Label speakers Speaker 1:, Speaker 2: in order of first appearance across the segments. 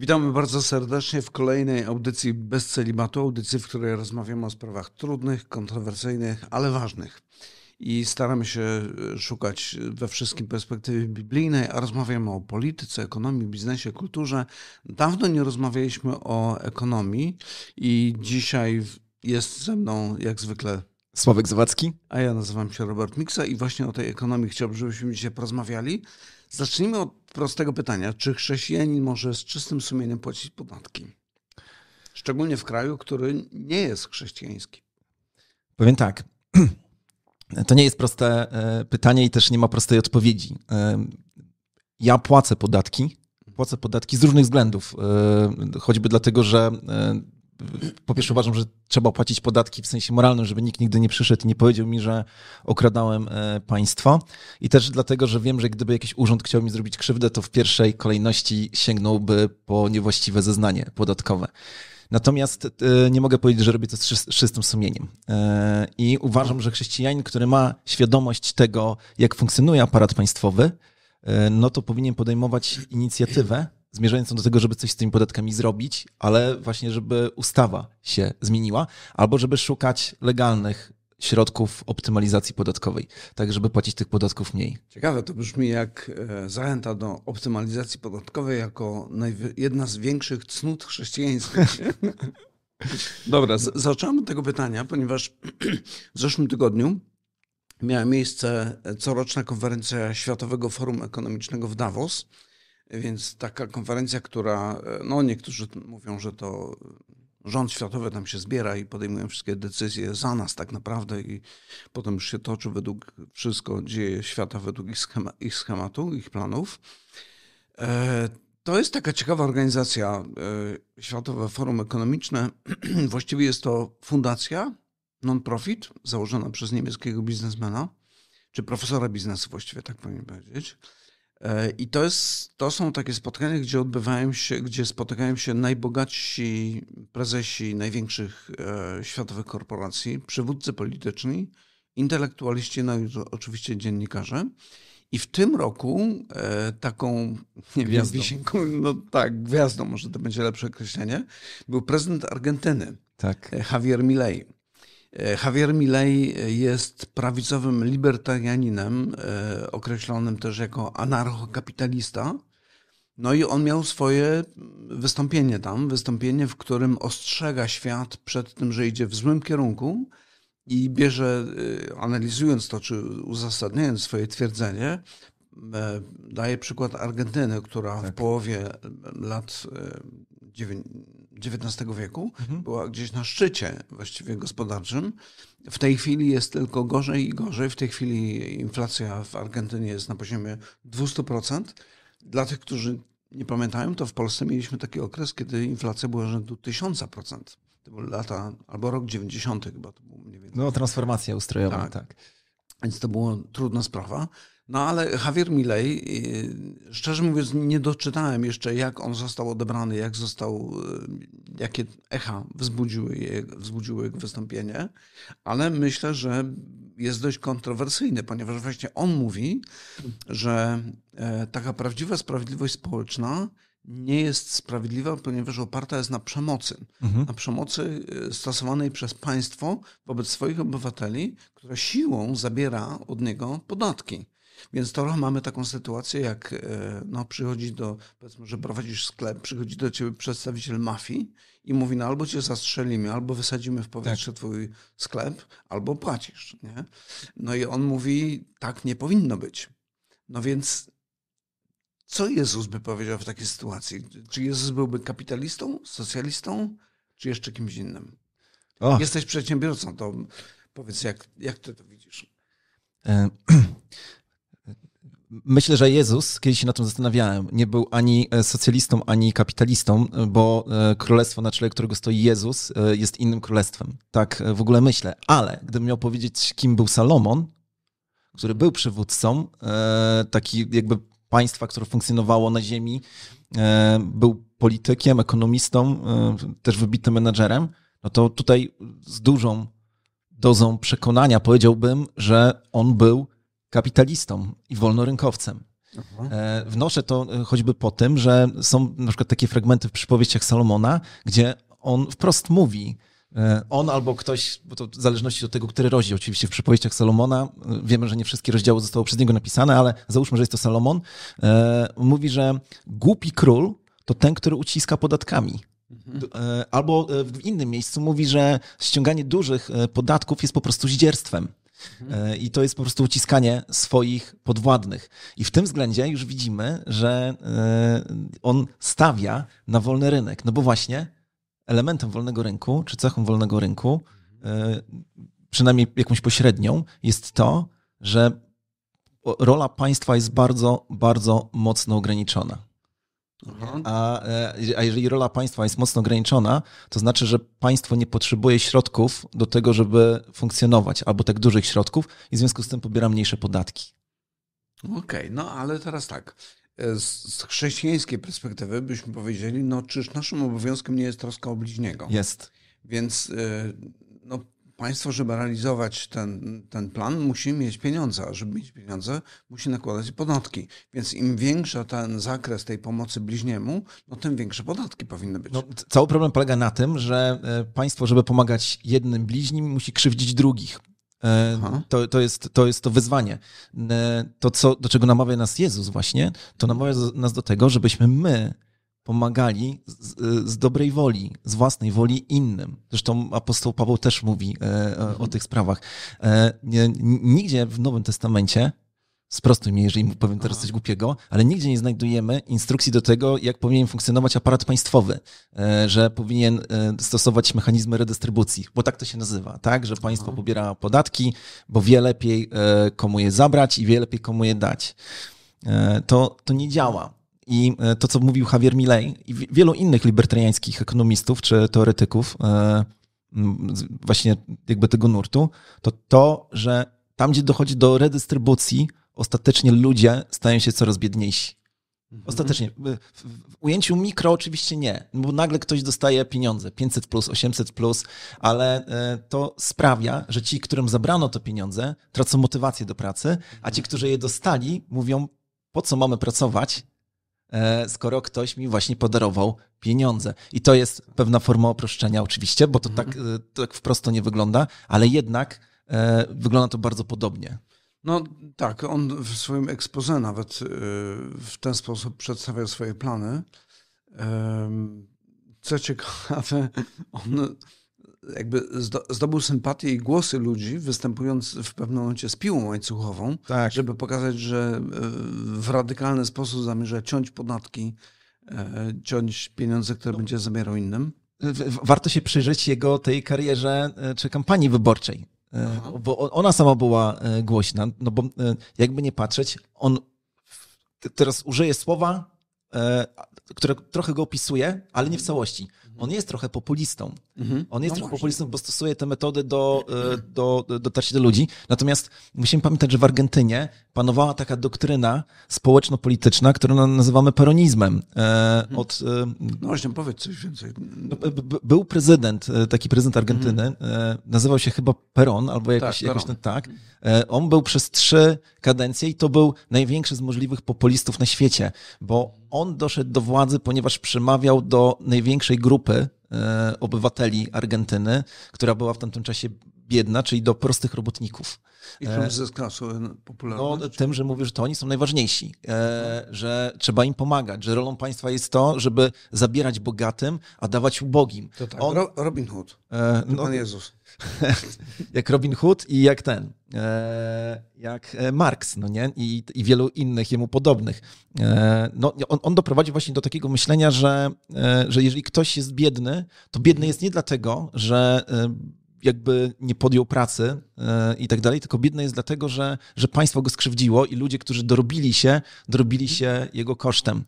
Speaker 1: Witamy bardzo serdecznie w kolejnej audycji bez celimatu, audycji, w której rozmawiamy o sprawach trudnych, kontrowersyjnych, ale ważnych. I staramy się szukać we wszystkim perspektywy biblijnej, a rozmawiamy o polityce, ekonomii, biznesie, kulturze. Dawno nie rozmawialiśmy o ekonomii i dzisiaj jest ze mną jak zwykle
Speaker 2: Sławek Zawadzki.
Speaker 1: A ja nazywam się Robert Miksa i właśnie o tej ekonomii chciałbym, żebyśmy dzisiaj porozmawiali. Zacznijmy od prostego pytania. Czy chrześcijanin może z czystym sumieniem płacić podatki? Szczególnie w kraju, który nie jest chrześcijański.
Speaker 2: Powiem tak. To nie jest proste e, pytanie i też nie ma prostej odpowiedzi. E, ja płacę podatki. Płacę podatki z różnych względów. E, choćby dlatego, że po pierwsze uważam, że trzeba płacić podatki w sensie moralnym, żeby nikt nigdy nie przyszedł i nie powiedział mi, że okradałem e, państwo. I też dlatego, że wiem, że gdyby jakiś urząd chciał mi zrobić krzywdę, to w pierwszej kolejności sięgnąłby po niewłaściwe zeznanie podatkowe. Natomiast e, nie mogę powiedzieć, że robię to z czystym sumieniem. E, I uważam, że chrześcijanin, który ma świadomość tego, jak funkcjonuje aparat państwowy, no to powinien podejmować inicjatywę zmierzającą do tego, żeby coś z tymi podatkami zrobić, ale właśnie, żeby ustawa się zmieniła, albo żeby szukać legalnych środków optymalizacji podatkowej, tak żeby płacić tych podatków mniej.
Speaker 1: Ciekawe, to brzmi jak e, zachęta do optymalizacji podatkowej jako jedna z większych cnót chrześcijańskich. Dobra, zacząłem od tego pytania, ponieważ w zeszłym tygodniu miała miejsce coroczna konferencja Światowego Forum Ekonomicznego w Davos, więc taka konferencja, która, no niektórzy mówią, że to rząd światowy tam się zbiera i podejmują wszystkie decyzje za nas tak naprawdę i potem już się toczy według, wszystko dzieje świata według ich, schema, ich schematu, ich planów. E, to jest taka ciekawa organizacja, e, Światowe Forum Ekonomiczne. Właściwie jest to fundacja non-profit założona przez niemieckiego biznesmena, czy profesora biznesu właściwie, tak powinien powiedzieć. E, I to, jest, to są takie spotkania, gdzie odbywają się, gdzie spotykają się najbogatsi prezesi największych e, światowych korporacji, przywódcy polityczni, intelektualiści, no i oczywiście dziennikarze. I w tym roku e, taką
Speaker 2: nie gwiazdą.
Speaker 1: Wisienką, no tak, gwiazdą, może to będzie lepsze określenie, był prezydent Argentyny,
Speaker 2: tak.
Speaker 1: Javier Milei. E, Javier Milei jest prawicowym libertarianinem, e, określonym też jako anarchokapitalista. No i on miał swoje wystąpienie tam, wystąpienie, w którym ostrzega świat przed tym, że idzie w złym kierunku i bierze, e, analizując to, czy uzasadniając swoje twierdzenie, daje przykład Argentyny, która tak. w połowie lat XIX wieku, mhm. była gdzieś na szczycie właściwie gospodarczym. W tej chwili jest tylko gorzej i gorzej. W tej chwili inflacja w Argentynie jest na poziomie 200%. Dla tych, którzy nie pamiętają, to w Polsce mieliśmy taki okres, kiedy inflacja była rzędu 1000%. To były lata, albo rok 90 chyba to było mniej więcej.
Speaker 2: No, transformacja ustrojowa, tak. tak.
Speaker 1: Więc to była trudna sprawa. No ale Javier Milei, y, szczerze mówiąc, nie doczytałem jeszcze, jak on został odebrany, jak został, y, jakie echa wzbudziły, je, wzbudziły jego wystąpienie, ale myślę, że jest dość kontrowersyjny, ponieważ właśnie on mówi, że e, taka prawdziwa sprawiedliwość społeczna nie jest sprawiedliwa, ponieważ oparta jest na przemocy. Mhm. Na przemocy y, stosowanej przez państwo wobec swoich obywateli, która siłą zabiera od niego podatki. Więc to mamy taką sytuację, jak e, no, przychodzi do, powiedzmy, że prowadzisz sklep, przychodzi do ciebie przedstawiciel mafii i mówi, no albo cię zastrzelimy, albo wysadzimy w powietrze tak. twój sklep, albo płacisz. Nie? No i on mówi, tak nie powinno być. No więc co Jezus by powiedział w takiej sytuacji? Czy Jezus byłby kapitalistą, socjalistą, czy jeszcze kimś innym? Jesteś przedsiębiorcą, to powiedz, jak, jak ty to widzisz?
Speaker 2: Myślę, że Jezus, kiedyś się na tym zastanawiałem, nie był ani e, socjalistą, ani kapitalistą, bo e, królestwo, na czele którego stoi Jezus, e, jest innym królestwem. Tak w ogóle myślę. Ale gdybym miał powiedzieć, kim był Salomon, który był przywódcą, taki jakby państwa, które funkcjonowało na ziemi, był politykiem, ekonomistą, też wybitym menedżerem, no to tutaj z dużą dozą przekonania powiedziałbym, że on był kapitalistą i wolnorynkowcem. E, wnoszę to e, choćby po tym, że są na przykład takie fragmenty w przypowieściach Salomona, gdzie on wprost mówi, e, on albo ktoś, bo to w zależności od tego, który rozdział, oczywiście w przypowieściach Salomona, wiemy, że nie wszystkie rozdziały zostały przez niego napisane, ale załóżmy, że jest to Salomon, mówi, że głupi król to ten, który uciska podatkami. Mhm. Albo w innym miejscu mówi, że ściąganie dużych podatków jest po prostu zdzierstwem. Mhm. I to jest po prostu uciskanie swoich podwładnych. I w tym względzie już widzimy, że e, on stawia na wolny rynek. No bo właśnie elementem wolnego rynku, czy cechą wolnego rynku, e, przynajmniej jakąś pośrednią, jest to, że rola państwa jest bardzo, bardzo mocno ograniczona. A, e, a jeżeli rola państwa jest mocno ograniczona, to znaczy, że państwo nie potrzebuje środków do tego, żeby funkcjonować, albo tak dużych środków, i w związku z tym pobiera mniejsze podatki.
Speaker 1: Okej, okay, no ale teraz tak. E, z chrześcijańskiej perspektywy byśmy powiedzieli, no czyż naszym obowiązkiem nie jest troska o bliźniego?
Speaker 2: Jest.
Speaker 1: Więc e, no, państwo, żeby realizować ten, ten plan, musi mieć pieniądze, a żeby mieć pieniądze, musi nakładać podatki. Więc im większy ten zakres tej pomocy bliźniemu, no tym większe podatki powinny być. No,
Speaker 2: cały problem polega na tym, że e, państwo, żeby pomagać jednym bliźnim, musi krzywdzić drugich. E, to, to, jest, to jest to wyzwanie. E, to, co, do czego namawia nas Jezus właśnie, to namawia nas do tego, żebyśmy my pomagali z, z, dobrej woli, z własnej woli innym. Zresztą apostoł Paweł też mówi e, o mhm. tych sprawach. E, nigdzie w Nowym Testamencie, sprostuj mnie, jeżeli powiem teraz coś głupiego, ale nigdzie nie znajdujemy instrukcji do tego, jak powinien funkcjonować aparat państwowy, e, że powinien stosować mechanizmy redystrybucji, bo tak to się nazywa, tak, że państwo pobiera podatki, bo wie lepiej komu je zabrać i wie lepiej komu je dać. To, to nie działa. I e, to, co mówił Javier Milei i wielu innych libertariańskich ekonomistów czy teoretyków e, właśnie jakby tego nurtu, to to, że tam, gdzie dochodzi do redystrybucji, ostatecznie ludzie stają się coraz biedniejsi. Mhm. Ostatecznie. W ujęciu mikro oczywiście nie, bo nagle ktoś dostaje pieniądze, 500 plus, 800 plus, ale e, to sprawia, że ci, którym zabrano te pieniądze, tracą motywację do pracy, a ci, którzy je dostali, mówią, po co mamy pracować, skoro ktoś mi właśnie podarował pieniądze. I to jest pewna forma oproszczenia oczywiście, bo to tak, mhm. e, tak wprost to nie wygląda, ale jednak e, wygląda to bardzo podobnie.
Speaker 1: No tak, on w swoim expose nawet w ten sposób przedstawia swoje plany. Co ciekawe, on jakby zdobył sympatię i głosy ludzi, występując w pewnym momencie z piłą łańcuchową, tak. żeby pokazać, że e, w radykalny sposób zamierza ciąć podatki, e, ciąć pieniądze, które będzie zabierał innym.
Speaker 2: Warto się przyjrzeć jego tej karierze e, czy kampanii wyborczej, Aha. bo ona sama była głośna, no bo jakby nie patrzeć, on teraz użyje słowa, które trochę go opisuje, ale nie w całości. On jest trochę populistą. Mhm. On jest no trochę populistą, bo stosuje te metody do, e, do, do dotarcia do ludzi. Natomiast musimy pamiętać, że w Argentynie panowała taka doktryna społeczno-polityczna, którą nazywamy peronizmem. E,
Speaker 1: mhm. Od, e, no właśnie, powiedz coś więcej. No,
Speaker 2: był prezydent, taki prezydent Argentyny, mhm. nazywał się chyba Peron, albo jakoś, tak. jakoś tak. On był przez trzy kadencje i to był największy z możliwych populistów na świecie, bo on doszedł do władzy, ponieważ przemawiał do największej grupy obywateli Argentyny, która była w tamtym czasie biedna, czyli do prostych robotników.
Speaker 1: I czym e, zyskał popularność?
Speaker 2: No, tym, że mówię, że to oni są najważniejsi, e, że trzeba im pomagać, że rolą państwa jest to, żeby zabierać bogatym, a dawać ubogim.
Speaker 1: To tak, On, Robin Hood, e, no, Pan Jezus.
Speaker 2: jak Robin Hood i jak ten, e, jak Marx, no nie? I, I wielu innych jemu podobnych. No, on, on doprowadził właśnie do takiego myślenia, że, że jeżeli ktoś jest biedny, to biedny jest nie dlatego, że jakby nie podjął pracy e, i tak dalej, tylko biedny jest dlatego, że, że państwo go skrzywdziło i ludzie, którzy dorobili się, dorobili się jego kosztem.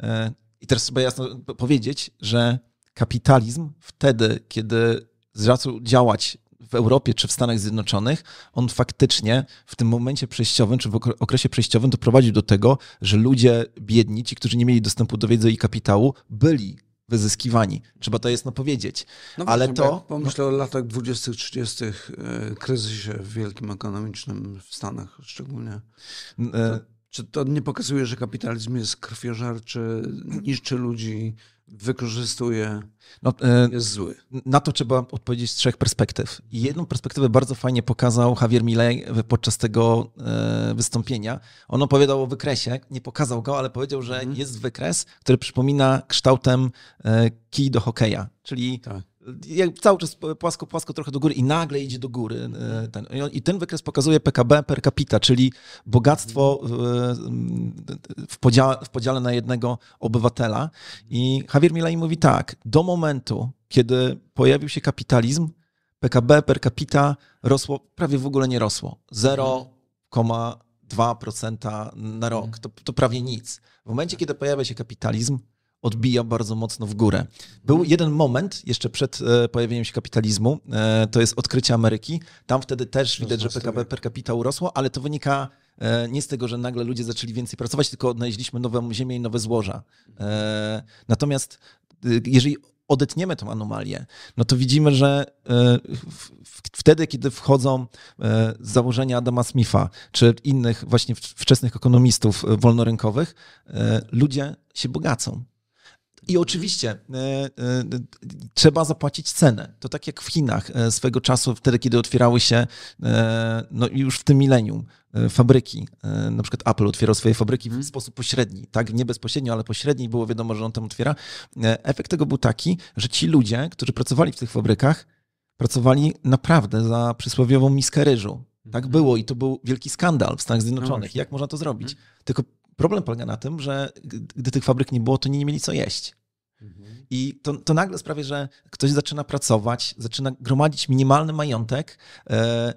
Speaker 2: E, I teraz trzeba jasno powiedzieć, że kapitalizm wtedy, kiedy zaczął działać w Europie czy w Stanach Zjednoczonych, on faktycznie w tym momencie przejściowym, czy w okresie przejściowym doprowadził do tego, że ludzie biedni, ci, którzy nie mieli dostępu do wiedzy i kapitału, byli wyzyskiwani. Trzeba to jasno powiedzieć. No Ale właśnie, to.
Speaker 1: Pomyślę no... o latach 20., 30., e, kryzysie wielkim ekonomicznym w Stanach szczególnie.
Speaker 2: E,
Speaker 1: Czy to nie pokazuje, że kapitalizm jest krwiożerczy, niszczy ludzi, wykorzystuje, no, e, jest zły?
Speaker 2: Na to trzeba odpowiedzieć z trzech perspektyw. Jedną perspektywę bardzo fajnie pokazał Javier Milei podczas tego e, wystąpienia. On opowiadał o wykresie, nie pokazał go, ale powiedział, że mhm. jest wykres, który przypomina kształtem e, kij do hokeja, czyli tak cały czas płasko, płasko trochę do góry i nagle idzie do góry. E, ten, I ten wykres pokazuje PKB per capita, czyli bogactwo w podziale, w podziale na jednego obywatela. I Javier Milei mówi tak, do momentu, kiedy pojawił się kapitalizm, PKB per capita rosło, prawie w ogóle nie rosło. 0,2% na rok. To, to prawie nic. W momencie, kiedy pojawia się kapitalizm, odbija bardzo mocno w górę. Był jeden moment jeszcze przed e, pojawieniem się kapitalizmu, e, to jest odkrycie Ameryki. Tam wtedy też widać, że PKB per capita urosło, ale to wynika e, nie z tego, że nagle ludzie zaczęli więcej pracować, tylko odnaleźliśmy nową ziemię i nowe złoża. Natomiast jeżeli odetniemy tą anomalię, no to widzimy, że wtedy, kiedy wchodzą założenia Adama Smitha, czy innych właśnie wczesnych ekonomistów wolnorynkowych, ludzie się bogacą. I oczywiście e, e, trzeba zapłacić cenę. To tak jak w Chinach e, swego czasu, wtedy, kiedy otwierały się, no już w tym milenium, fabryki. Na przykład Apple otwierał swoje fabryki w mhm. sposób pośredni, tak? Nie bezpośrednio, ale pośredni, było wiadomo, że on tam otwiera. Efekt tego był taki, że ci ludzie, którzy pracowali w tych fabrykach, pracowali naprawdę za przysłowiową miskę ryżu. Tak mhm. było i to był wielki skandal w Stanach Zjednoczonych. No Jak można to zrobić? Mhm. Tylko problem polega na tym, że gdy tych fabryk nie było, to nie mieli co jeść. Mhm. I to, to nagle sprawia, że ktoś zaczyna pracować, zaczyna gromadzić minimalny majątek, e,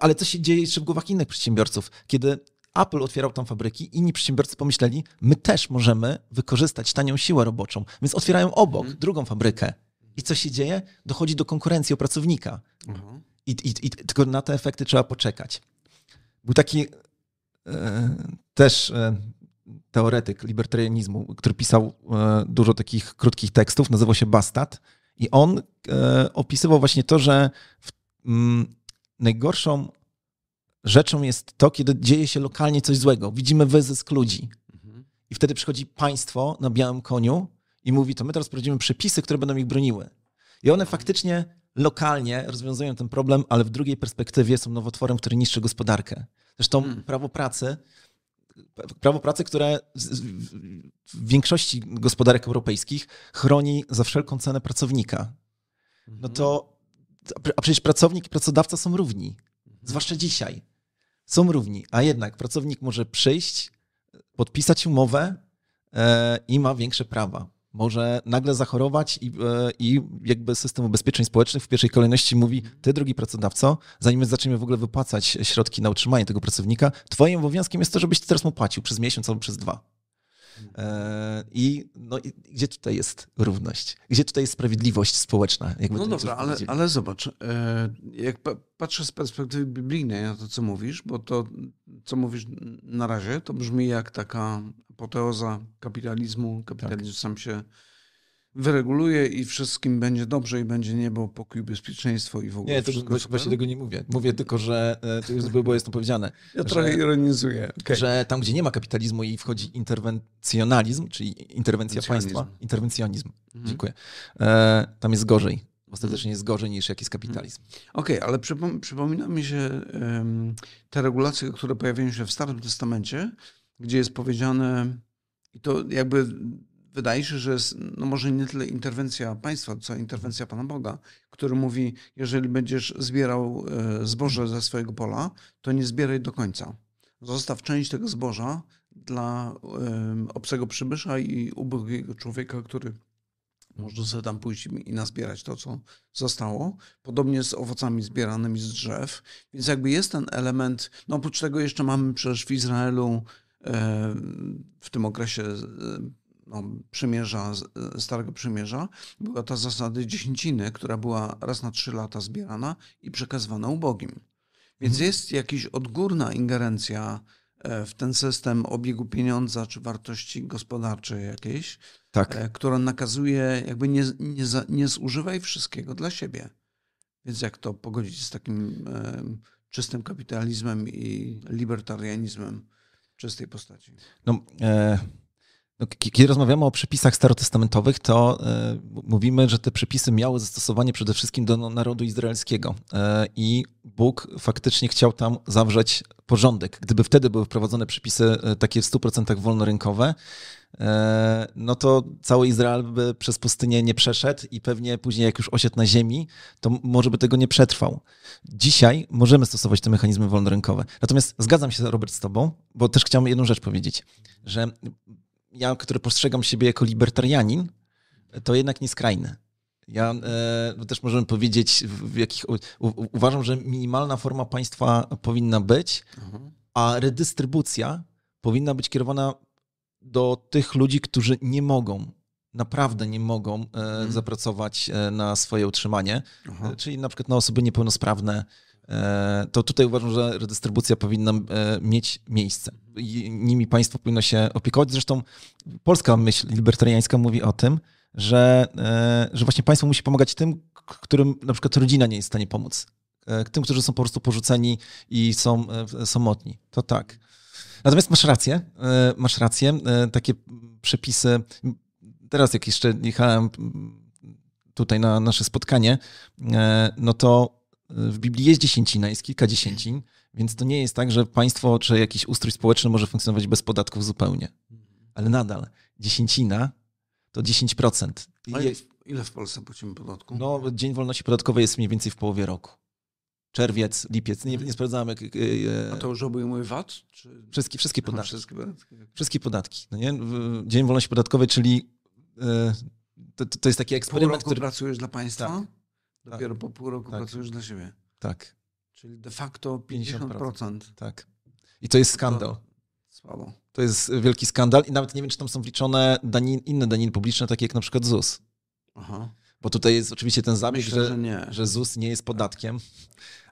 Speaker 2: ale co się dzieje jeszcze w głowach innych przedsiębiorców? Kiedy Apple otwierał tam fabryki, inni przedsiębiorcy pomyśleli, my też możemy wykorzystać tanią siłę roboczą, więc otwierają obok mhm. drugą fabrykę. I co się dzieje? Dochodzi do konkurencji o pracownika. Mhm. I, i, I, tylko na te efekty trzeba poczekać. Był taki e, też e, teoretyk libertarianizmu, który pisał e, dużo takich krótkich tekstów, nazywał się Bastard i on e, opisywał właśnie to, że mm, najgorszą rzeczą jest to, kiedy dzieje się lokalnie coś złego. Widzimy wyzysk ludzi. I wtedy przychodzi państwo na białym koniu i mówi, to my teraz prowadzimy przepisy, które będą ich broniły. I one faktycznie lokalnie rozwiązują ten problem, ale w drugiej perspektywie są nowotworem, który niszczy gospodarkę. Zresztą hmm. prawo pracy prawo pracy, które w większości gospodarek europejskich chroni za wszelką cenę pracownika. No to, a przecież pracownik i pracodawca są równi, zwłaszcza dzisiaj. Są równi, a jednak pracownik może przyjść, podpisać umowę e, i ma większe prawa może nagle zachorować i, e, i jakby system ubezpieczeń społecznych w pierwszej kolejności mówi, ty drogi pracodawco, zanim zaczniemy w ogóle wypłacać środki na utrzymanie tego pracownika, twoim obowiązkiem jest to, żebyś teraz mu płacił przez miesiąc albo przez dwa. E, I, no, i gdzie tutaj jest równość? Gdzie tutaj jest sprawiedliwość społeczna?
Speaker 1: Jakby no dobra, ale, ale zobacz, e, jak patrzę z perspektywy biblijnej na to, co mówisz, bo to, co mówisz na razie, to brzmi jak taka apoteoza kapitalizmu. Kapitalizm tak. sam się wyreguluje i wszystkim będzie dobrze i będzie niebo, pokój, bezpieczeństwo i w ogóle
Speaker 2: Nie, to właśnie tego nie mówię. Mówię tylko, że e, to już było, jest to powiedziane.
Speaker 1: Ja że, trochę ironizuję.
Speaker 2: Okay. Że tam, gdzie nie ma kapitalizmu i wchodzi interwencjonalizm, czyli interwencja państwa, interwencjonizm, mhm. dziękuję, e, tam jest gorzej. Ostatecznie jest gorzej niż jakiś kapitalizm.
Speaker 1: Okej, okay, ale przypom przypomina mi się um, te regulacje, które pojawiają się w Starym Testamencie, gdzie jest powiedziane, i to jakby wydaje się, że jest no może nie tyle interwencja państwa, co interwencja Pana Boga, który mówi, jeżeli będziesz zbierał e, zboże ze swojego pola, to nie zbieraj do końca. Zostaw część tego zboża dla obcego przybysza i ubogiego człowieka, który może sobie tam pójść i nazbierać to, co zostało. Podobnie z owocami zbieranymi z drzew. Więc jakby jest ten element, no oprócz tego jeszcze mamy przecież w Izraelu w tym okresie no, przymierza, Starego Przymierza, była ta zasada dziesięciny, która była raz na trzy lata zbierana i przekazywana ubogim. Więc mhm. jest jakaś odgórna ingerencja e, w ten system obiegu pieniądza czy wartości gospodarczej jakiejś, tak. E, która nakazuje jakby nie, nie, nie zużywaj wszystkiego dla siebie. Więc jak to pogodzić z takim czystym kapitalizmem i libertarianizmem? czystej postaci.
Speaker 2: No, e, kiedy rozmawiamy o przepisach starotestamentowych, to e, mówimy, że te przepisy miały zastosowanie przede wszystkim do narodu izraelskiego e, i Bóg faktycznie chciał tam zawrzeć porządek. Gdyby wtedy były wprowadzone przepisy e, takie w 100% wolnorynkowe, no to cały Izrael by przez pustynię nie przeszedł i pewnie później jak już osiadł na ziemi, to może by tego nie przetrwał. Dzisiaj możemy stosować te mechanizmy wolnorynkowe. Natomiast zgadzam się, Robert, z tobą, bo też chciałem jedną rzecz powiedzieć, że ja, który postrzegam siebie jako libertarianin, to jednak nie skrajny. Ja e, też możemy powiedzieć, w jakich, u, u, uważam, że minimalna forma państwa powinna być, mhm. a redystrybucja powinna być kierowana do tych ludzi, którzy nie mogą, naprawdę nie mogą e, mhm. zapracować e, na swoje utrzymanie, czyli na przykład na osoby niepełnosprawne, to tutaj uważam, że redystrybucja powinna e, mieć miejsce. I nimi państwo powinno się opiekować. Zresztą polska myśl libertariańska mówi o tym, że, e, że właśnie państwo musi pomagać tym, którym na przykład rodzina nie jest w stanie pomóc. Tym, którzy są po prostu porzuceni i są samotni. To tak. Natomiast masz rację, masz rację. Takie przepisy. Teraz, jak jeszcze jechałem tutaj na nasze spotkanie, no to w Biblii jest dziesięcina, jest kilka dziesięcin, więc to nie jest tak, że państwo czy jakiś ustrój społeczny może funkcjonować bez podatków zupełnie. Ale nadal dziesięcina to 10%.
Speaker 1: A ile w Polsce płacimy podatku?
Speaker 2: No, Dzień Wolności Podatkowej jest mniej więcej w połowie roku. Czerwiec, lipiec, nie, nie sprawdzałem. Jak,
Speaker 1: A to już obejmuje VAT? Czy...
Speaker 2: Wszystkie, wszystkie podatki. wszystkie podatki. Wszystkie podatki. No nie? Dzień Wolności Podatkowej, czyli e, to, to jest taki eksperyment, Pół
Speaker 1: roku który... pracujesz dla państwa? Tak. Dopiero tak. po pół roku tak. pracujesz dla siebie.
Speaker 2: Tak.
Speaker 1: Czyli de facto 50%. 50%.
Speaker 2: Tak. I to jest skandal. To
Speaker 1: słabo.
Speaker 2: To jest wielki skandal i nawet nie wiem, czy tam są wliczone danin, inne daniny publiczne, takie jak na przykład ZUS. Aha. Bo tutaj jest oczywiście ten zabieg, Myślę, że, że, że, ZUS nie jest podatkiem,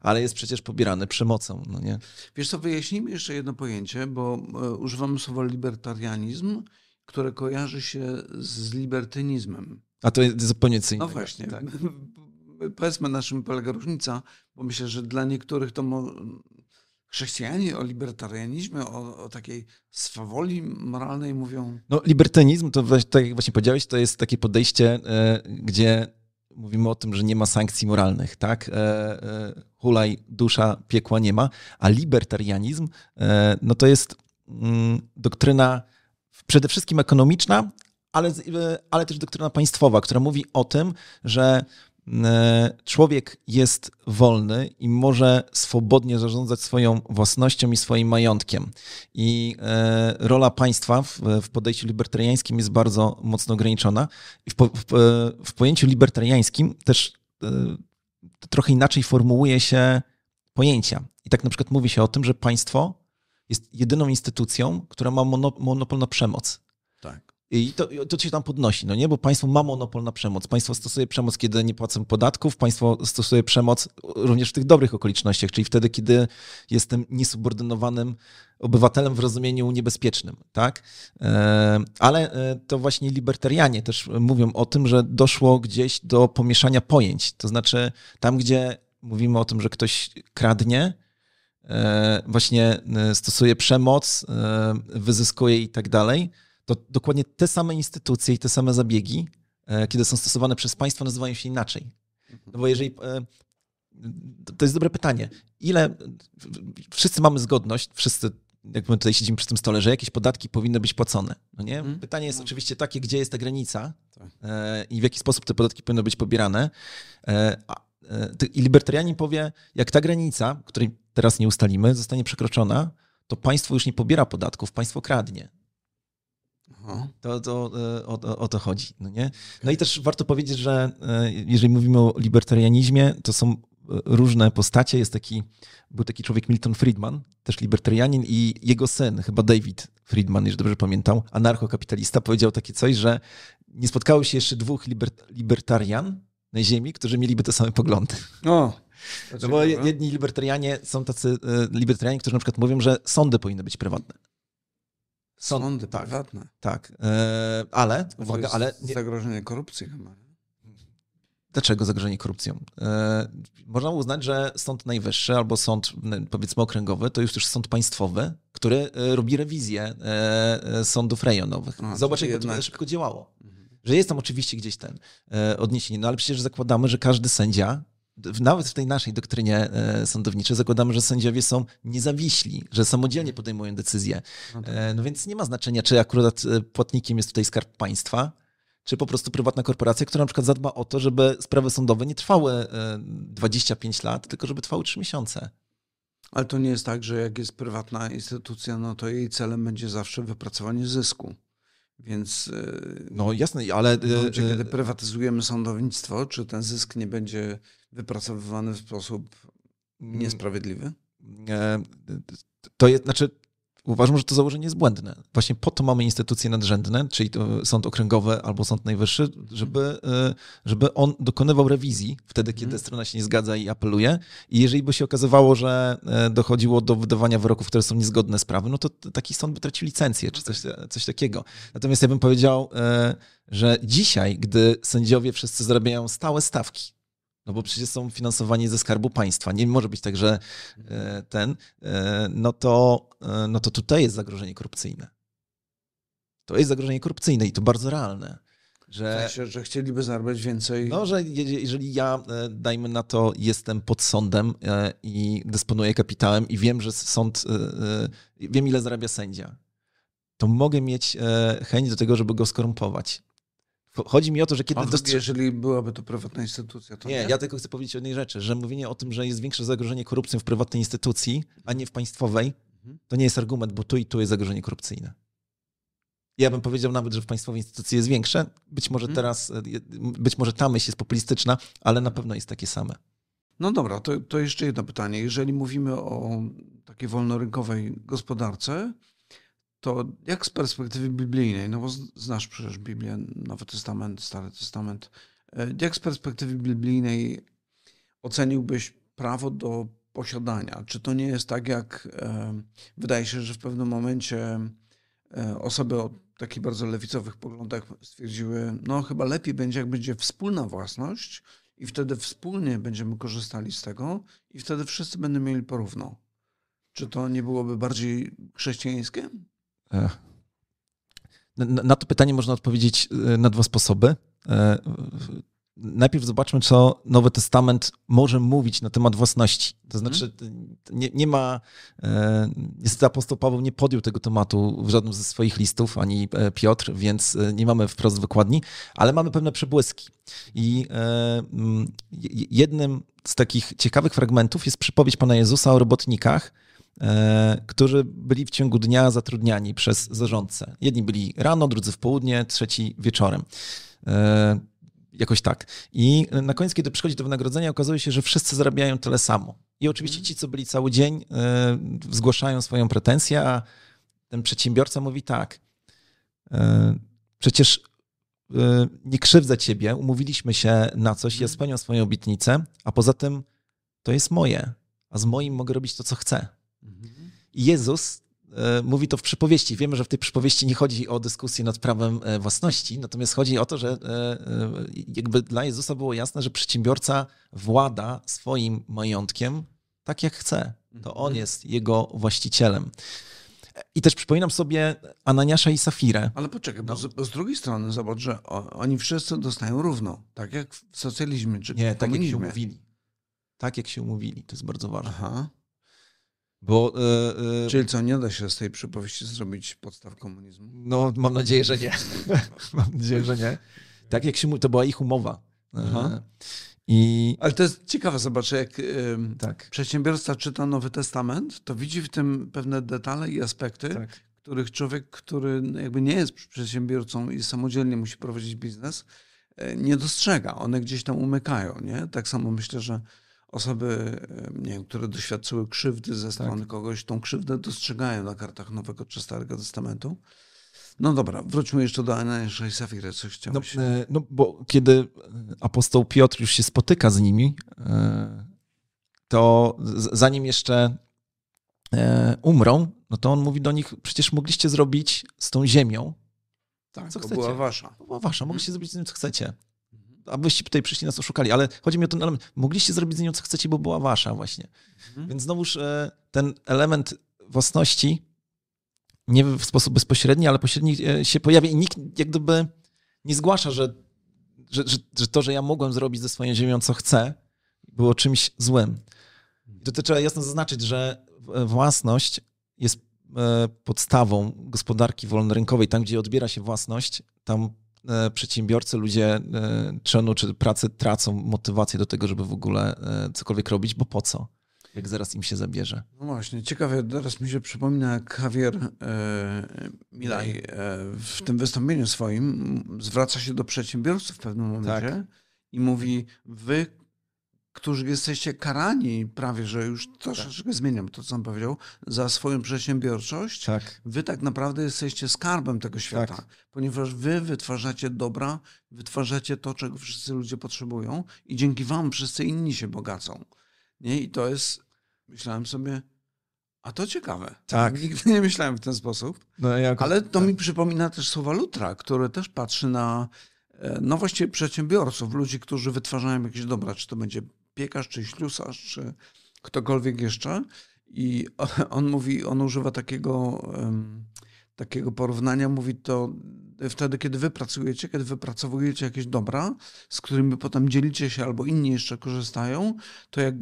Speaker 2: ale jest przecież pobierany przemocą. No nie?
Speaker 1: Wiesz co, wyjaśnijmy jeszcze jedno pojęcie, bo e, używamy słowa libertarianizm, które kojarzy się z libertynizmem.
Speaker 2: A to jest zupełnie co
Speaker 1: innego. No właśnie. Tak. powiedzmy na czym polega różnica, bo myślę, że dla niektórych to mo... chrześcijanie o libertarianizmie, o, o, takiej swawoli moralnej mówią.
Speaker 2: No, libertarianizm, to tak jak właśnie powiedziałeś, to jest takie podejście, e, gdzie mówimy o tym, że nie ma sankcji moralnych, tak? E, e, hulaj, dusza, piekła nie ma, a libertarianizm, no to jest mm, doktryna przede wszystkim ekonomiczna, ale, ale też doktryna państwowa, która mówi o tym, że człowiek jest wolny i może swobodnie zarządzać swoją własnością i swoim majątkiem. I e, rola państwa w, podejściu libertariańskim jest bardzo mocno ograniczona. W, w, w pojęciu libertariańskim też e, trochę inaczej formułuje się pojęcia. I tak na przykład mówi się o tym, że państwo jest jedyną instytucją, która ma monopol na przemoc.
Speaker 1: Tak.
Speaker 2: I to, to się tam podnosi, no nie? Bo państwo ma monopol na przemoc. Państwo stosuje przemoc, kiedy nie płacą podatków, państwo stosuje przemoc również w tych dobrych okolicznościach, czyli wtedy, kiedy jestem niesubordynowanym obywatelem w rozumieniu niebezpiecznym, tak? E, ale e, to właśnie libertarianie też mówią o tym, że doszło gdzieś do pomieszania pojęć. To znaczy, tam, gdzie mówimy o tym, że ktoś kradnie, e, właśnie stosuje przemoc, wyzyskuje i tak dalej, to dokładnie te same instytucje i te same zabiegi, e, kiedy są stosowane przez państwo, nazywają się inaczej. No bo jeżeli. E, to jest dobre pytanie. Ile. Wszyscy mamy zgodność, wszyscy jak my tutaj siedzimy przy tym stole, że jakieś podatki powinny być płacone. No nie? Mhm. Pytanie jest oczywiście takie, gdzie jest ta granica tak. E, i w jaki sposób te podatki powinny być pobierane. I libertarianin powie, jak ta granica, której teraz nie ustalimy, zostanie przekroczona, to państwo już nie pobiera podatków, państwo kradnie. To, to e, o, o, to chodzi. No, nie? no i też warto powiedzieć, że e, jeżeli mówimy o libertarianizmie, to są e, różne postacie. Jest taki, był taki człowiek Milton Friedman, też libertarianin i jego syn, chyba David Friedman, jeżeli dobrze pamiętam, anarchokapitalista, powiedział takie coś, że nie spotkało się jeszcze dwóch libert, libertarian na ziemi, którzy mieliby te same poglądy.
Speaker 1: O,
Speaker 2: no bo jedni libertarianie są tacy libertarianie, którzy na przykład mówią, że sądy powinny być prywatne.
Speaker 1: Sąd, Sądy tak, prywatne.
Speaker 2: Tak, e, ale, uwaga, ale...
Speaker 1: Nie... Zagrożenie korupcji chyba.
Speaker 2: Dlaczego zagrożenie korupcją? E, można uznać, że Sąd Najwyższy albo Sąd, powiedzmy, okręgowy to już też sąd państwowy, który e, robi rewizję e, sądów rejonowych. A, Zobacz, jak jednak... to szybko działało. Mhm. Że jest tam oczywiście gdzieś ten odniesienie, no ale przecież zakładamy, że każdy sędzia nawet w tej naszej doktrynie sądowniczej zakładamy, że sędziowie są niezawiśli, że samodzielnie podejmują decyzje. No, tak. no więc nie ma znaczenia, czy akurat płatnikiem jest tutaj skarb państwa, czy po prostu prywatna korporacja, która na przykład zadba o to, żeby sprawy sądowe nie trwały 25 e, lat, tylko żeby trwały 3 miesiące.
Speaker 1: Ale to nie jest tak, że jak jest prywatna instytucja, no to jej celem będzie zawsze wypracowanie zysku. Więc. E,
Speaker 2: no jasne, ale.
Speaker 1: W momencie, kiedy prywatyzujemy sądownictwo, czy ten zysk nie będzie wypracowywany w sposób mm. niesprawiedliwy?
Speaker 2: To jest, znaczy, Uważam, że to założenie jest błędne. Właśnie po to mamy instytucje nadrzędne, czyli sąd okręgowy albo sąd najwyższy, żeby, e, żeby on dokonywał rewizji wtedy, kiedy mhm. strona się nie zgadza i apeluje. I jeżeli by się okazywało, że e, dochodziło do wydawania wyroków, które są niezgodne z prawem, no to taki sąd by tracił licencję czy coś, coś takiego. Natomiast ja bym powiedział, e, że dzisiaj, gdy sędziowie wszyscy zarabiają stałe stawki, no bo przecież są finansowani ze skarbu państwa. Nie może być tak, że e, ten, e, no to, e, no to tutaj jest zagrożenie korupcyjne. To jest zagrożenie korupcyjne i to bardzo realne.
Speaker 1: Że, w sensie, że chcieliby zarabiać więcej.
Speaker 2: No, że jeżeli ja, dajmy na to, jestem pod sądem i dysponuję kapitałem i wiem, że sąd, wiem ile zarabia sędzia, to mogę mieć chęć do tego, żeby go skorumpować. Chodzi mi o to, że kiedy...
Speaker 1: dostrzeg... Jeżeli byłaby to prywatna instytucja, to
Speaker 2: nie, nie, ja tylko chcę powiedzieć o jednej rzeczy, że mówienie o tym, że jest większe zagrożenie korupcją w prywatnej instytucji, a nie w państwowej, mhm. to nie jest argument, bo tu i tu jest zagrożenie korupcyjne. Ja bym powiedział nawet, że w państwowej instytucji jest większe. Być może mhm. teraz, e, być może ta myśl jest populistyczna, ale na pewno jest takie same.
Speaker 1: No dobra, to, to jeszcze jedno pytanie. Jeżeli mówimy o takiej wolnorynkowej gospodarce, to jak z perspektywy biblijnej, no bo znasz przecież Biblię, Nowy Testament, Stary Testament, e, jak z perspektywy biblijnej oceniłbyś prawo do posiadania? Czy to nie jest tak, jak e, wydaje się, że w pewnym momencie e, osoby o takich bardzo lewicowych poglądach stwierdziły, no chyba lepiej będzie, jak będzie wspólna własność i wtedy wspólnie będziemy korzystali z tego i wtedy wszyscy będą mieli porówno. Czy to nie byłoby bardziej chrześcijańskie?
Speaker 2: Na to pytanie można odpowiedzieć e, na dwa sposoby. E, najpierw zobaczmy, co Nowy Testament może mówić na temat własności. To znaczy, mhm. nie, nie ma, e, niestety apostoł Paweł nie podjął tego tematu w żadnym ze swoich listów, ani Piotr, więc nie mamy wprost wykładni, ale mamy pewne przebłyski. I jednym z takich ciekawych fragmentów jest przypowiedź Pana Jezusa o robotnikach, E, którzy byli w ciągu dnia zatrudniani przez zarządcę. Jedni byli rano, drudzy w południe, trzeci wieczorem. E, jakoś tak. I na koniec, kiedy przychodzi do wynagrodzenia, okazuje się, że wszyscy zarabiają tyle samo. I oczywiście ci, co byli cały dzień, e, zgłaszają swoją pretensję, a ten przedsiębiorca mówi tak. Przecież nie krzywdzę ciebie, umówiliśmy się na coś, ja mhm. spełniam swoją obietnicę, a poza tym to jest moje, a z moim mogę robić to, co chcę. I Jezus e, mówi to w przypowieści. Wiemy, że w tej przypowieści nie chodzi o dyskusję nad prawem e, własności, natomiast chodzi o to, że e, jakby dla Jezusa było jasne, że przedsiębiorca włada swoim majątkiem tak jak chce. To on mhm. jest jego właścicielem. I też przypominam sobie Ananiasza i Safirę.
Speaker 1: Ale poczekaj, no. bo, z, bo, z, drugiej strony zobacz, że oni wszyscy dostają równo, tak jak w socjalizmie czy
Speaker 2: Nie, tak jak się umówili. Tak jak się umówili, to jest bardzo ważne. Aha. Bo,
Speaker 1: yy, Czyli co, nie da się z tej przypowieści zrobić podstaw komunizmu?
Speaker 2: No, mam nadzieję, że nie. mam nadzieję, że nie. Tak jak się mówi, to była ich umowa. Aha.
Speaker 1: I... Ale to jest ciekawe, zobacz, jak tak. przedsiębiorca czyta Nowy Testament, to widzi w tym pewne detale i aspekty, tak. których człowiek, który jakby nie jest przedsiębiorcą i samodzielnie musi prowadzić biznes, nie dostrzega. One gdzieś tam umykają. Nie? Tak samo myślę, że osoby, nie wiem, które doświadczyły krzywdy ze strony tak. kogoś, tą krzywdę dostrzegają na kartach Nowego czy Starego Testamentu. No dobra, wróćmy jeszcze do Ananiasza i Safiry, coś chciałeś.
Speaker 2: No, e, no, bo kiedy apostoł Piotr już się spotyka z nimi, e, to zanim jeszcze e, umrą, no to on mówi do nich, przecież mogliście zrobić z tą ziemią,
Speaker 1: tak, co chcecie. była wasza.
Speaker 2: To była wasza, mogliście zrobić z tym, co chcecie. Abyście tutaj przyszli nas oszukali, ale chodzi mi o ten element, mogliście zrobić z nią co chcecie, bo była wasza właśnie. Mhm. Więc znowuż e, ten element własności nie w sposób bezpośredni, ale pośredni e, się pojawia i nikt jak gdyby nie zgłasza, że, że, że, że to, że ja mogłem zrobić ze swoją ziemią co chcę, było czymś złym. To, to trzeba jasno zaznaczyć, że własność jest e, podstawą gospodarki wolnorynkowej. Tam, gdzie odbiera się własność, tam przedsiębiorcy, ludzie czynu czy pracy tracą motywację do tego, żeby w ogóle cokolwiek robić, bo po co? jak zaraz im się zabierze.
Speaker 1: No właśnie, ciekawe, teraz mi się przypomina, jak Javier e, Milaj e, w tym wystąpieniu swoim zwraca się do przedsiębiorców w pewnym momencie tak. i mówi, wy, którzy jesteście karani prawie, że już troszeczkę tak. zmieniam to, co on powiedział, za swoją przedsiębiorczość, tak. wy tak naprawdę jesteście skarbem tego świata, tak. ponieważ wy wytwarzacie dobra, wytwarzacie to, czego wszyscy ludzie potrzebują i dzięki wam wszyscy inni się bogacą. Nie? I to jest myślałem sobie, a to ciekawe. Tak. Nigdy nie myślałem w ten sposób. No, jako... Ale to mi przypomina też słowa Lutra, który też patrzy na e, no właściwie przedsiębiorców, ludzi, którzy wytwarzają jakieś dobra, czy to będzie piekarz, czy ślusarz, czy ktokolwiek jeszcze. I on mówi, on używa takiego, takiego porównania, mówi to wtedy, kiedy wy pracujecie, kiedy wypracowujecie jakieś dobra, z którymi potem dzielicie się albo inni jeszcze korzystają, to jak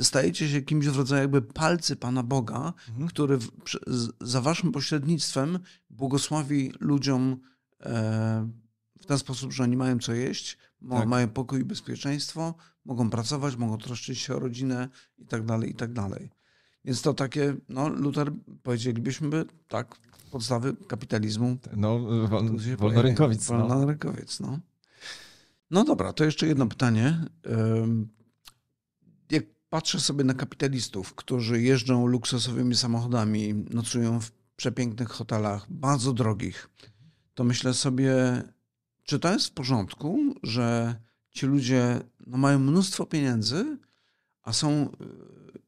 Speaker 1: stajecie się jakimś w rodzaju jakby palcy Pana Boga, mhm. który w, za waszym pośrednictwem błogosławi ludziom e, w ten sposób, że oni mają co jeść, tak. mają pokój i bezpieczeństwo, mogą pracować, mogą troszczyć się o rodzinę i tak dalej, i tak dalej. Więc to takie, no Luther powiedzielibyśmy, tak, podstawy kapitalizmu.
Speaker 2: No, wolnorynkowiec.
Speaker 1: No. Wolnorynkowiec, no. No dobra, to jeszcze jedno pytanie. Jak patrzę sobie na kapitalistów, którzy jeżdżą luksusowymi samochodami, nocują w przepięknych hotelach, bardzo drogich, to myślę sobie, czy to jest w porządku, że ci ludzie no, mają mnóstwo pieniędzy, a są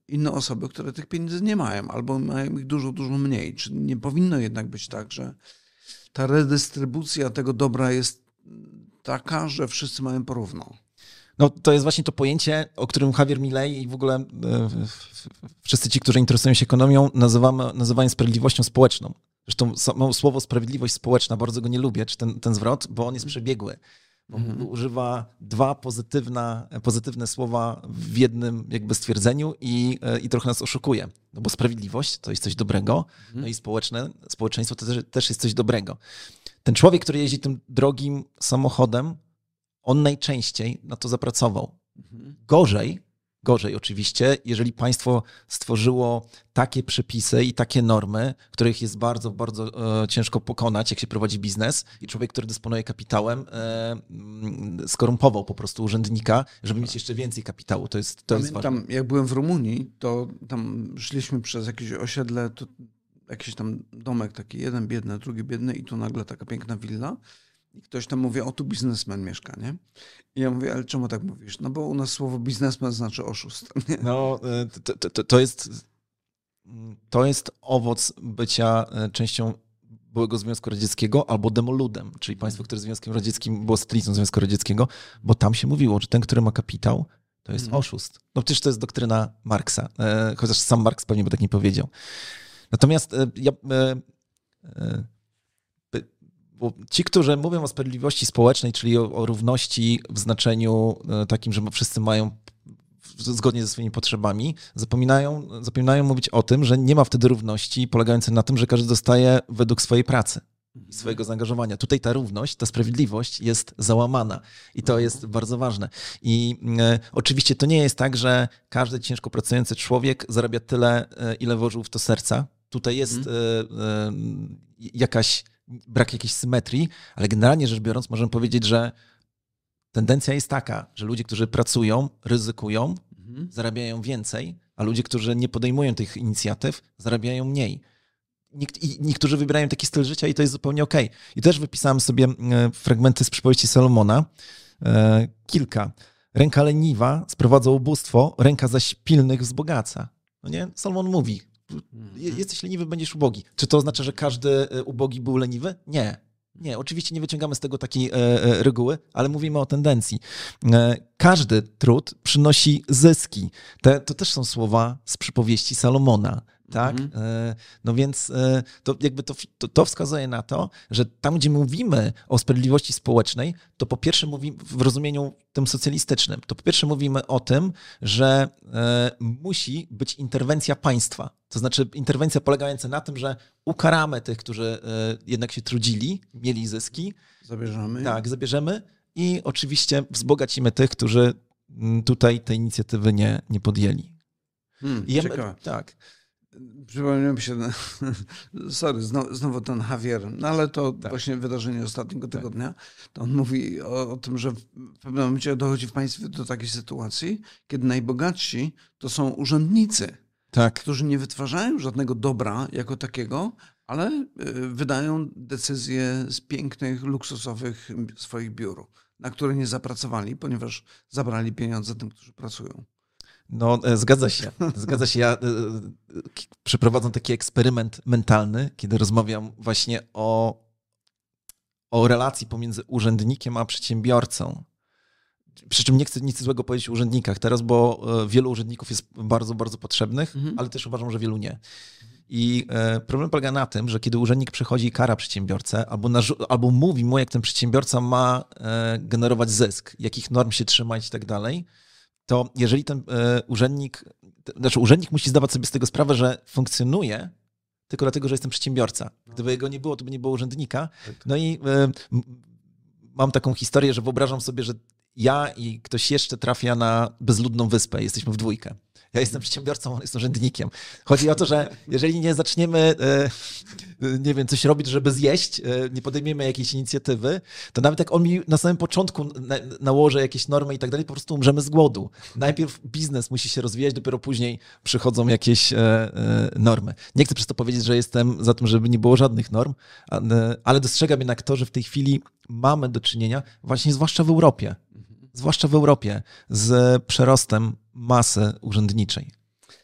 Speaker 1: inne osoby, które tych pieniędzy nie mają, albo mają ich dużo, dużo mniej. Czy nie powinno jednak być tak, że ta redystrybucja tego dobra jest taka, że wszyscy mają porówno?
Speaker 2: No, to jest właśnie to pojęcie, o którym Javier Milei i w ogóle e, wszyscy ci, którzy interesują się ekonomią, nazywamy, nazywają sprawiedliwością społeczną. Zresztą słowo sprawiedliwość społeczna, bardzo go nie lubię, czy ten, ten zwrot, bo on jest przebiegły. Mhm. Używa dwa pozytywne, pozytywne słowa w jednym jakby stwierdzeniu i, e, i trochę nas oszukuje. No bo sprawiedliwość to jest coś dobrego, mhm. no i społeczne, społeczeństwo to też, też jest coś dobrego. Ten człowiek, który jeździ tym drogim samochodem, on najczęściej na to zapracował. Mhm. Gorzej, Gorzej oczywiście, jeżeli państwo stworzyło takie przepisy i takie normy, których jest bardzo, bardzo e, ciężko pokonać, jak się prowadzi biznes i człowiek, który dysponuje kapitałem, e, mm, skorumpował po prostu urzędnika, żeby mieć jeszcze więcej kapitału. To jest, to
Speaker 1: Pamiętam,
Speaker 2: jest ważne.
Speaker 1: jak byłem w Rumunii, to tam szliśmy przez jakieś osiedle, to jakiś tam domek taki, jeden biedny, drugi biedny i tu nagle taka piękna willa. I ktoś tam mówi, o tu biznesmen mieszka, nie? I ja mówię, ale czemu tak mówisz? No bo u nas słowo biznesmen znaczy oszust. Nie?
Speaker 2: No, e, to, to, to, jest, to jest owoc bycia e, częścią byłego Związku Radzieckiego albo demoludem, czyli państwo, które Związkiem Radzieckim było satelitą Związku Radzieckiego, bo tam się mówiło, że ten, który ma kapitał, to jest hmm. oszust. No przecież to jest doktryna Marksa, e, chociaż sam Marks pewnie by tak nie powiedział. Natomiast ja bo ci, którzy mówią o sprawiedliwości społecznej, czyli o, o równości w znaczeniu e, takim, że wszyscy mają zgodnie ze swoimi potrzebami, zapominają, zapominają mówić o tym, że nie ma wtedy równości polegającej na tym, że każdy dostaje według swojej pracy i swojego zaangażowania. Tutaj ta równość, ta sprawiedliwość jest załamana i to jest bardzo ważne. I e, oczywiście to nie jest tak, że każdy ciężko pracujący człowiek zarabia tyle, e, ile włożył w to serca. Tutaj jest mhm. e, e, jakaś brak jakiejś symetrii, ale generalnie rzecz biorąc, możemy powiedzieć, że tendencja jest taka, że ludzie, którzy pracują, ryzykują, mhm. zarabiają więcej, a ludzie, którzy nie podejmują tych inicjatyw, zarabiają mniej. I niektórzy wybierają taki styl życia i to jest zupełnie okej. Okay. I też wypisałem sobie e, fragmenty z przypowieści Salomona, e, kilka. Ręka leniwa sprowadza ubóstwo, ręka zaś pilnych wzbogaca. No nie? Salomon mówi. Jesteś leniwy, będziesz ubogi. Czy to oznacza, że każdy e, ubogi był leniwy? Nie. Nie, oczywiście nie wyciągamy z tego takiej e, e, reguły, ale mówimy o tendencji. Każdy trud przynosi zyski. Te, to też są słowa z przypowieści Salomona tak? Mhm. E, no więc to jakby to, to, to, wskazuje na to, że tam, gdzie mówimy o sprawiedliwości społecznej, to po pierwsze mówimy w rozumieniu tym socjalistycznym, to po pierwsze mówimy o tym, że musi być interwencja państwa. To znaczy interwencja polegająca na tym, że ukaramy tych, którzy jednak się trudzili, mieli zyski.
Speaker 1: Zabierzemy.
Speaker 2: Tak, zabierzemy i oczywiście wzbogacimy tych, którzy tutaj tej inicjatywy nie, nie podjęli.
Speaker 1: Hmm, ja, tak. Przypomniałem się, sorry, znowu, znowu, ten Javier, no ale to tak. właśnie wydarzenie ostatniego tak. tygodnia. To on mówi o, o, tym, że w pewnym momencie dochodzi w państwie do takiej sytuacji, kiedy najbogatsi to są urzędnicy, tak. którzy nie wytwarzają żadnego dobra jako takiego, ale y, wydają decyzje z pięknych, luksusowych swoich biur, na które nie zapracowali, ponieważ zabrali pieniądze tym, którzy pracują.
Speaker 2: No, e, zgadza się. Zgadza się. Ja e, e, przeprowadzam taki eksperyment mentalny, kiedy rozmawiam właśnie o, o relacji pomiędzy urzędnikiem a przedsiębiorcą. Przy czym nie chcę nic złego powiedzieć o urzędnikach teraz, bo wielu urzędników jest bardzo, bardzo potrzebnych, mhm. ale też uważam, że wielu nie. I problem polega na tym, że kiedy urzędnik przychodzi i kara przedsiębiorcę, albo, albo mówi mu, jak ten przedsiębiorca ma generować zysk, jakich norm się trzymać i tak dalej, to jeżeli ten e, urzędnik, znaczy urzędnik musi zdawać sobie z tego sprawę, że funkcjonuje tylko dlatego, że jestem przedsiębiorca. Gdyby jego nie było, to by nie było urzędnika. Tak. No i e, mam taką historię, że wyobrażam sobie, że ja i ktoś jeszcze trafia na bezludną wyspę, jesteśmy w dwójkę. Ja jestem przedsiębiorcą, on jest urzędnikiem. Chodzi o to, że jeżeli nie zaczniemy, e, nie wiem, coś robić, żeby zjeść, e, nie podejmiemy jakiejś inicjatywy, to nawet jak on mi na samym początku nałoży jakieś normy i tak dalej, po prostu umrzemy z głodu. Najpierw biznes musi się rozwijać, dopiero później przychodzą jakieś e, normy. Nie chcę przez to powiedzieć, że jestem za tym, żeby nie było żadnych norm, ale dostrzegam jednak to, że w tej chwili mamy do czynienia, właśnie zwłaszcza w Europie, zwłaszcza w Europie, z przerostem masy urzędniczej.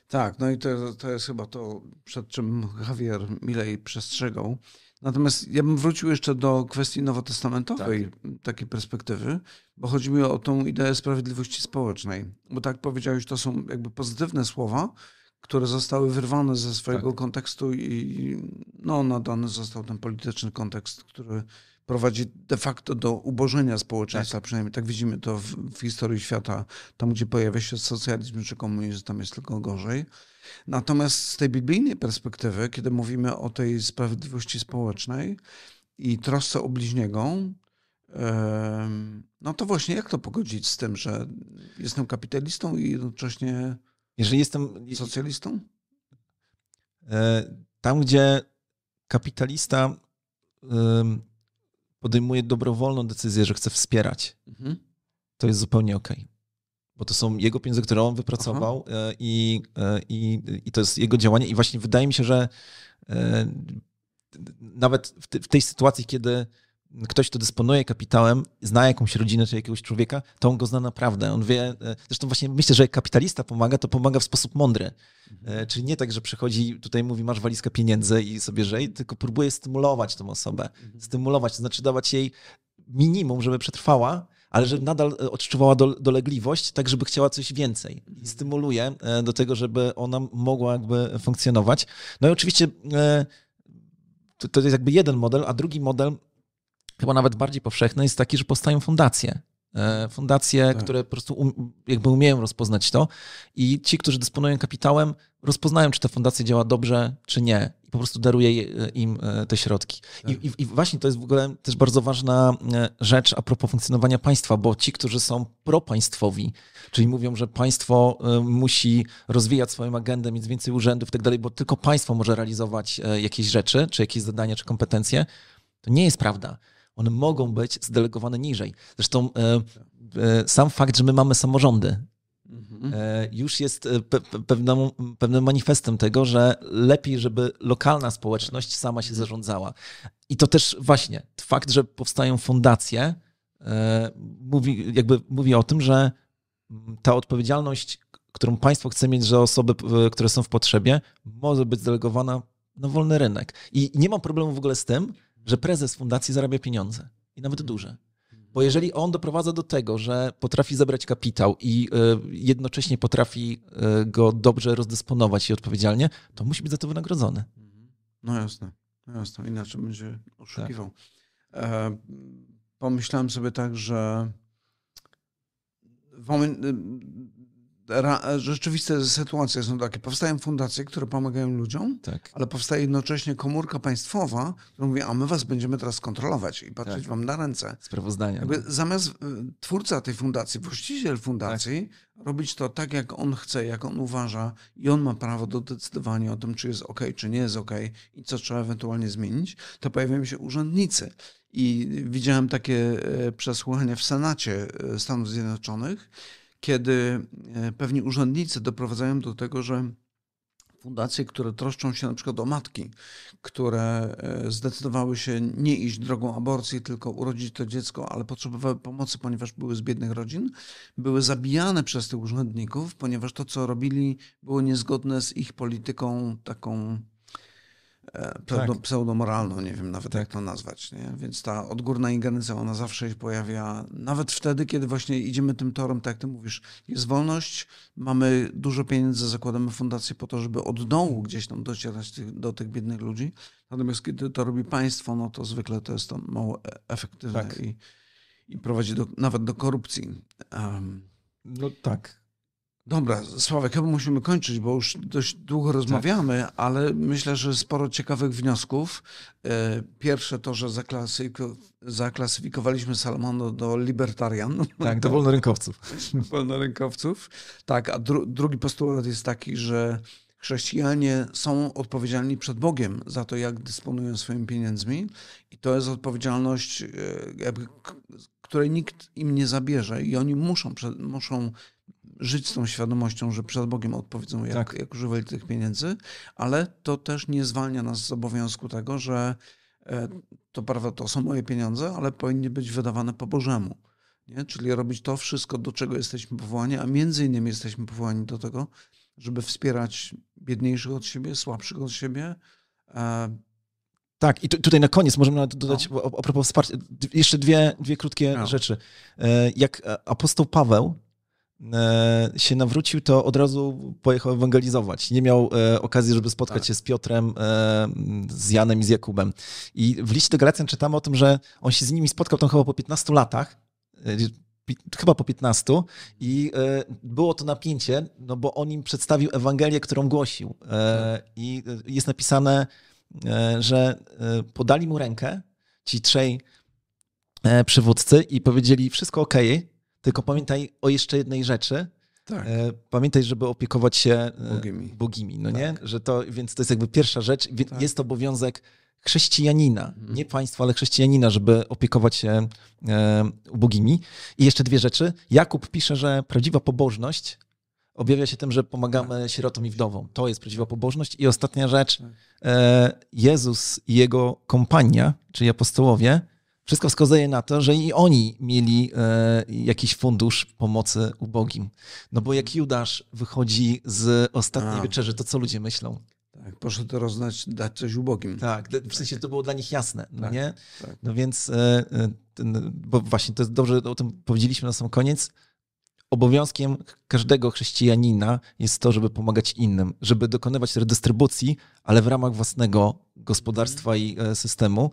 Speaker 1: Tak, no i to, to jest chyba to, przed czym Javier Milei przestrzegał. Natomiast ja bym wrócił jeszcze do kwestii nowotestamentowej, tak. takiej perspektywy, bo chodzi mi o tą ideę sprawiedliwości społecznej. Bo tak powiedziałeś, to są jakby pozytywne słowa, które zostały wyrwane ze swojego tak. kontekstu i no, nadany został ten polityczny kontekst, który prowadzi de facto do ubożenia społeczeństwa, tak. przynajmniej tak widzimy to w, w, historii świata, tam gdzie pojawia się socjalizm czy komunizm, tam jest tylko gorzej. Natomiast z tej biblijnej perspektywy, kiedy mówimy o tej sprawiedliwości społecznej i trosce o bliźniego, no to właśnie jak to pogodzić z tym, że jestem kapitalistą i jednocześnie Jeżeli jestem socjalistą?
Speaker 2: E, tam, gdzie kapitalista podejmuje dobrowolną decyzję, że chce wspierać, mhm. to jest zupełnie okej. Okay. Bo to są jego pieniądze, które on wypracował e, i, e, i, i to jest jego działanie. I właśnie wydaje mi się, że e, nawet w, w tej sytuacji, kiedy ktoś, kto dysponuje kapitałem, zna jakąś rodzinę czy jakiegoś człowieka, to on go zna naprawdę. On wie, e, zresztą właśnie myślę, że jak kapitalista pomaga, to pomaga w sposób mądry. Mhm. Czyli nie tak, że przychodzi, tutaj mówi, masz walizkę pieniędzy i sobie żej, tylko próbuje stymulować tą osobę. Mhm. Stymulować, to znaczy dawać jej minimum, żeby przetrwała, ale żeby nadal e, odczuwała dolegliwość, tak żeby chciała coś więcej. I mhm. stymuluje do tego, żeby ona mogła jakby funkcjonować. No i oczywiście to, to jest jakby jeden model, a drugi model chyba nawet bardziej powszechny jest taki, że powstają fundacje. E, fundacje, tak. które po prostu um, jakby umieją rozpoznać to i ci, którzy dysponują kapitałem, rozpoznają, czy ta fundacja działa dobrze, czy nie. I po prostu daruje e, im e, te środki. Tak. I, i, I, właśnie to jest w ogóle też bardzo ważna rzecz a propos funkcjonowania państwa, bo ci, którzy są propaństwowi, czyli mówią, że państwo musi rozwijać swoją agendę, mieć więcej urzędów i tak dalej, bo tylko państwo może realizować jakieś rzeczy, czy jakieś zadania, czy kompetencje, to nie jest prawda one mogą być zdelegowane niżej. Zresztą e, e, sam fakt, że my mamy samorządy, mhm. e, już jest pe pewną, pewnym manifestem tego, że lepiej, żeby lokalna społeczność sama się zarządzała. I to też właśnie fakt, że powstają fundacje, mówi, jakby mówi o tym, że ta odpowiedzialność, którą państwo chce mieć za osoby, które są w potrzebie, może być zdelegowana na wolny rynek. I nie mam problemu w ogóle z tym, że prezes fundacji zarabia pieniądze i nawet duże. Bo jeżeli on doprowadza do tego, że potrafi zebrać kapitał i y, jednocześnie potrafi y, go dobrze rozdysponować i odpowiedzialnie, to musi być za to wynagrodzony.
Speaker 1: No jasne, no jasne. inaczej będzie oszukiwał. Tak. E, pomyślałem sobie tak, że rzeczywiste sytuacje są takie. Powstają fundacje, które pomagają ludziom, tak. ale powstaje jednocześnie komórka państwowa, która mówi, a my was będziemy teraz kontrolować i patrzeć tak. wam na ręce.
Speaker 2: Sprawozdania.
Speaker 1: Jakby no. zamiast y, twórca tej fundacji, właściciel fundacji, tak. robić to tak, jak on chce, jak on uważa i on ma prawo do decydowania o tym, czy jest ok, czy nie jest ok i co trzeba ewentualnie zmienić, to pojawiają się urzędnicy. I widziałem takie e, przesłuchania w Senacie e, Stanów Zjednoczonych, kiedy e, pewni urzędnicy doprowadzają do tego, że fundacje, które troszczą się na przykład o matki, które e, zdecydowały się nie iść drogą aborcji, tylko urodzić to dziecko, ale potrzebowały pomocy, ponieważ były z biednych rodzin, były zabijane przez tych urzędników, ponieważ to, co robili, było niezgodne z ich polityką taką pseudo, tak. pseudomoralną, nie wiem nawet tak. jak to nazwać. Nie? Więc ta odgórna ingerencja, ona zawsze się pojawia, nawet wtedy, kiedy właśnie idziemy tym torem, tak jak ty mówisz, jest wolność, mamy dużo pieniędzy, zakładamy fundację po to, żeby od dołu gdzieś tam docierać tych, do tych biednych ludzi. Natomiast kiedy to robi państwo, no to zwykle to jest to mało e, efektywne tak. i, i prowadzi do, nawet do korupcji. Um,
Speaker 2: no tak,
Speaker 1: Dobra, Sławek, chyba musimy kończyć, bo już dość długo rozmawiamy, tak. ale myślę, że sporo ciekawych wniosków. E, pierwsze to, że zaklasyfikowaliśmy Salmondo do libertarian.
Speaker 2: Tak, do wolnorynkowców.
Speaker 1: wolnorynkowców. Tak, a dru drugi postulat jest taki, że chrześcijanie są odpowiedzialni przed Bogiem za to, jak dysponują swoimi pieniędzmi i to jest odpowiedzialność, e, jakby, której nikt im nie zabierze i oni muszą, muszą żyć z tą świadomością, że przed Bogiem odpowiedzą, jak, tak. jak używali tych pieniędzy, ale to też nie zwalnia nas z obowiązku tego, że e, to prawda, to są moje pieniądze, ale powinny być wydawane po Bożemu. Nie? Czyli robić to wszystko, do czego jesteśmy powołani, a między innymi jesteśmy powołani do tego, żeby wspierać biedniejszych od siebie, słabszych od siebie.
Speaker 2: E, tak, i tutaj na koniec możemy dodać no. a, propos wsparcia, jeszcze dwie, dwie krótkie no. rzeczy. E, jak apostoł Paweł się nawrócił, to od razu pojechał ewangelizować. Nie miał e, okazji, żeby spotkać tak. się z Piotrem, e, z Janem i z Jakubem. I w liście do Galacjan czytamy o tym, że on się z nimi spotkał tam chyba po 15 latach, chyba po 15 i było to napięcie, no bo on im przedstawił Ewangelię, którą głosił. I jest napisane, że podali mu rękę ci trzej przywódcy i powiedzieli, wszystko ok, tylko pamiętaj o jeszcze jednej rzeczy. Tak. E, pamiętaj, żeby opiekować się e, bogimi. bogimi no tak. nie? Że to, więc to jest jakby pierwsza rzecz. Tak. Jest to obowiązek chrześcijanina, mhm. nie państwa, ale chrześcijanina, żeby opiekować się e, bogimi. I jeszcze dwie rzeczy. Jakub pisze, że prawdziwa pobożność objawia się tym, że pomagamy tak. sierotom i wdowom. To jest prawdziwa pobożność. I ostatnia rzecz. Tak. Jezus i jego kompania, czyli apostołowie, wszystko wskazuje na to, że i oni mieli e, jakiś fundusz pomocy ubogim. No bo jak Judasz wychodzi z ostatniej A. wieczerzy, to co ludzie myślą?
Speaker 1: Tak, proszę to roznać, dać coś ubogim.
Speaker 2: Tak, w sensie to było dla nich jasne, no tak, nie? Tak. No więc, e, e, bo właśnie to jest dobrze, o tym powiedzieliśmy na sam koniec, obowiązkiem każdego chrześcijanina jest to, żeby pomagać innym, żeby dokonywać redystrybucji, ale w ramach własnego gospodarstwa i systemu.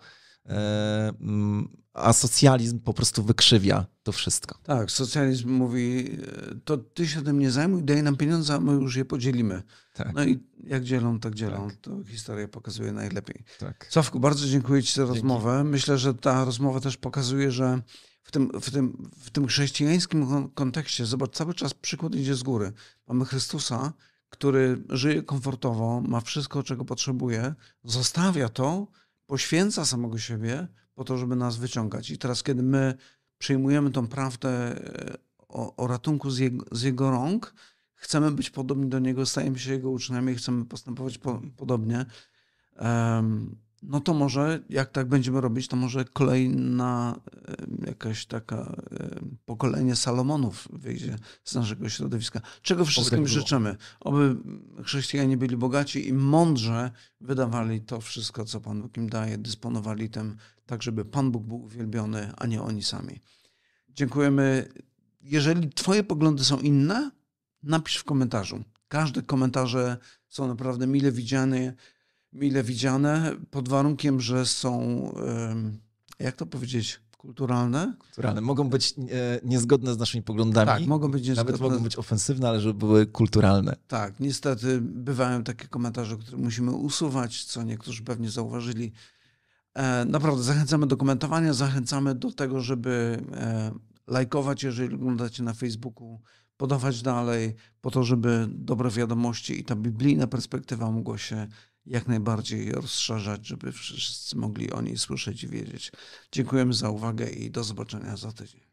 Speaker 2: E, mm, a socjalizm po prostu wykrzywia to wszystko.
Speaker 1: Tak, socjalizm mówi, to ty się tym nie zajmuj, daj nam pieniądze, a my już je podzielimy. Tak. No i jak dzielą, tak dzielą. Tak. To historia pokazuje najlepiej. Tak. Sławku, bardzo dziękuję Ci za Dzięki. rozmowę. Myślę, że ta rozmowa też pokazuje, że w tym, w, tym, w tym chrześcijańskim kontekście, zobacz, cały czas przykład idzie z góry. Mamy Chrystusa, który żyje komfortowo, ma wszystko, czego potrzebuje, zostawia to, poświęca samego siebie po to, żeby nas wyciągać. I teraz, kiedy my przyjmujemy tą prawdę e, o, o ratunku z jego, z jego, rąk, chcemy być podobni do Niego, stajemy się Jego uczniami, chcemy postępować po, podobnie, um, no to może, jak tak będziemy robić, to może kolejna jakaś taka pokolenie Salomonów wyjdzie z naszego środowiska. Czego wszystkim tak życzymy? Oby chrześcijanie byli bogaci i mądrze wydawali to wszystko, co Pan Bóg im daje, dysponowali tym, tak żeby Pan Bóg był uwielbiony, a nie oni sami. Dziękujemy. Jeżeli Twoje poglądy są inne, napisz w komentarzu. Każde komentarze są naprawdę mile widziane mile widziane, pod warunkiem, że są, jak to powiedzieć, kulturalne.
Speaker 2: Kulturalne. Mogą być e, niezgodne z naszymi poglądami.
Speaker 1: Tak, mogą być niezgodne.
Speaker 2: Nawet mogą być ofensywne, ale żeby były kulturalne.
Speaker 1: Tak, niestety bywają takie komentarze, które musimy usuwać, co niektórzy pewnie zauważyli. E, naprawdę zachęcamy do komentowania, zachęcamy do tego, żeby e, lajkować, jeżeli oglądacie na Facebooku, podawać dalej, po to, żeby dobre wiadomości i ta biblijna perspektywa mogła się jak najbardziej rozszerzać, żeby wszyscy mogli o niej słyszeć i wiedzieć. Dziękujemy za uwagę i do zobaczenia za tydzień.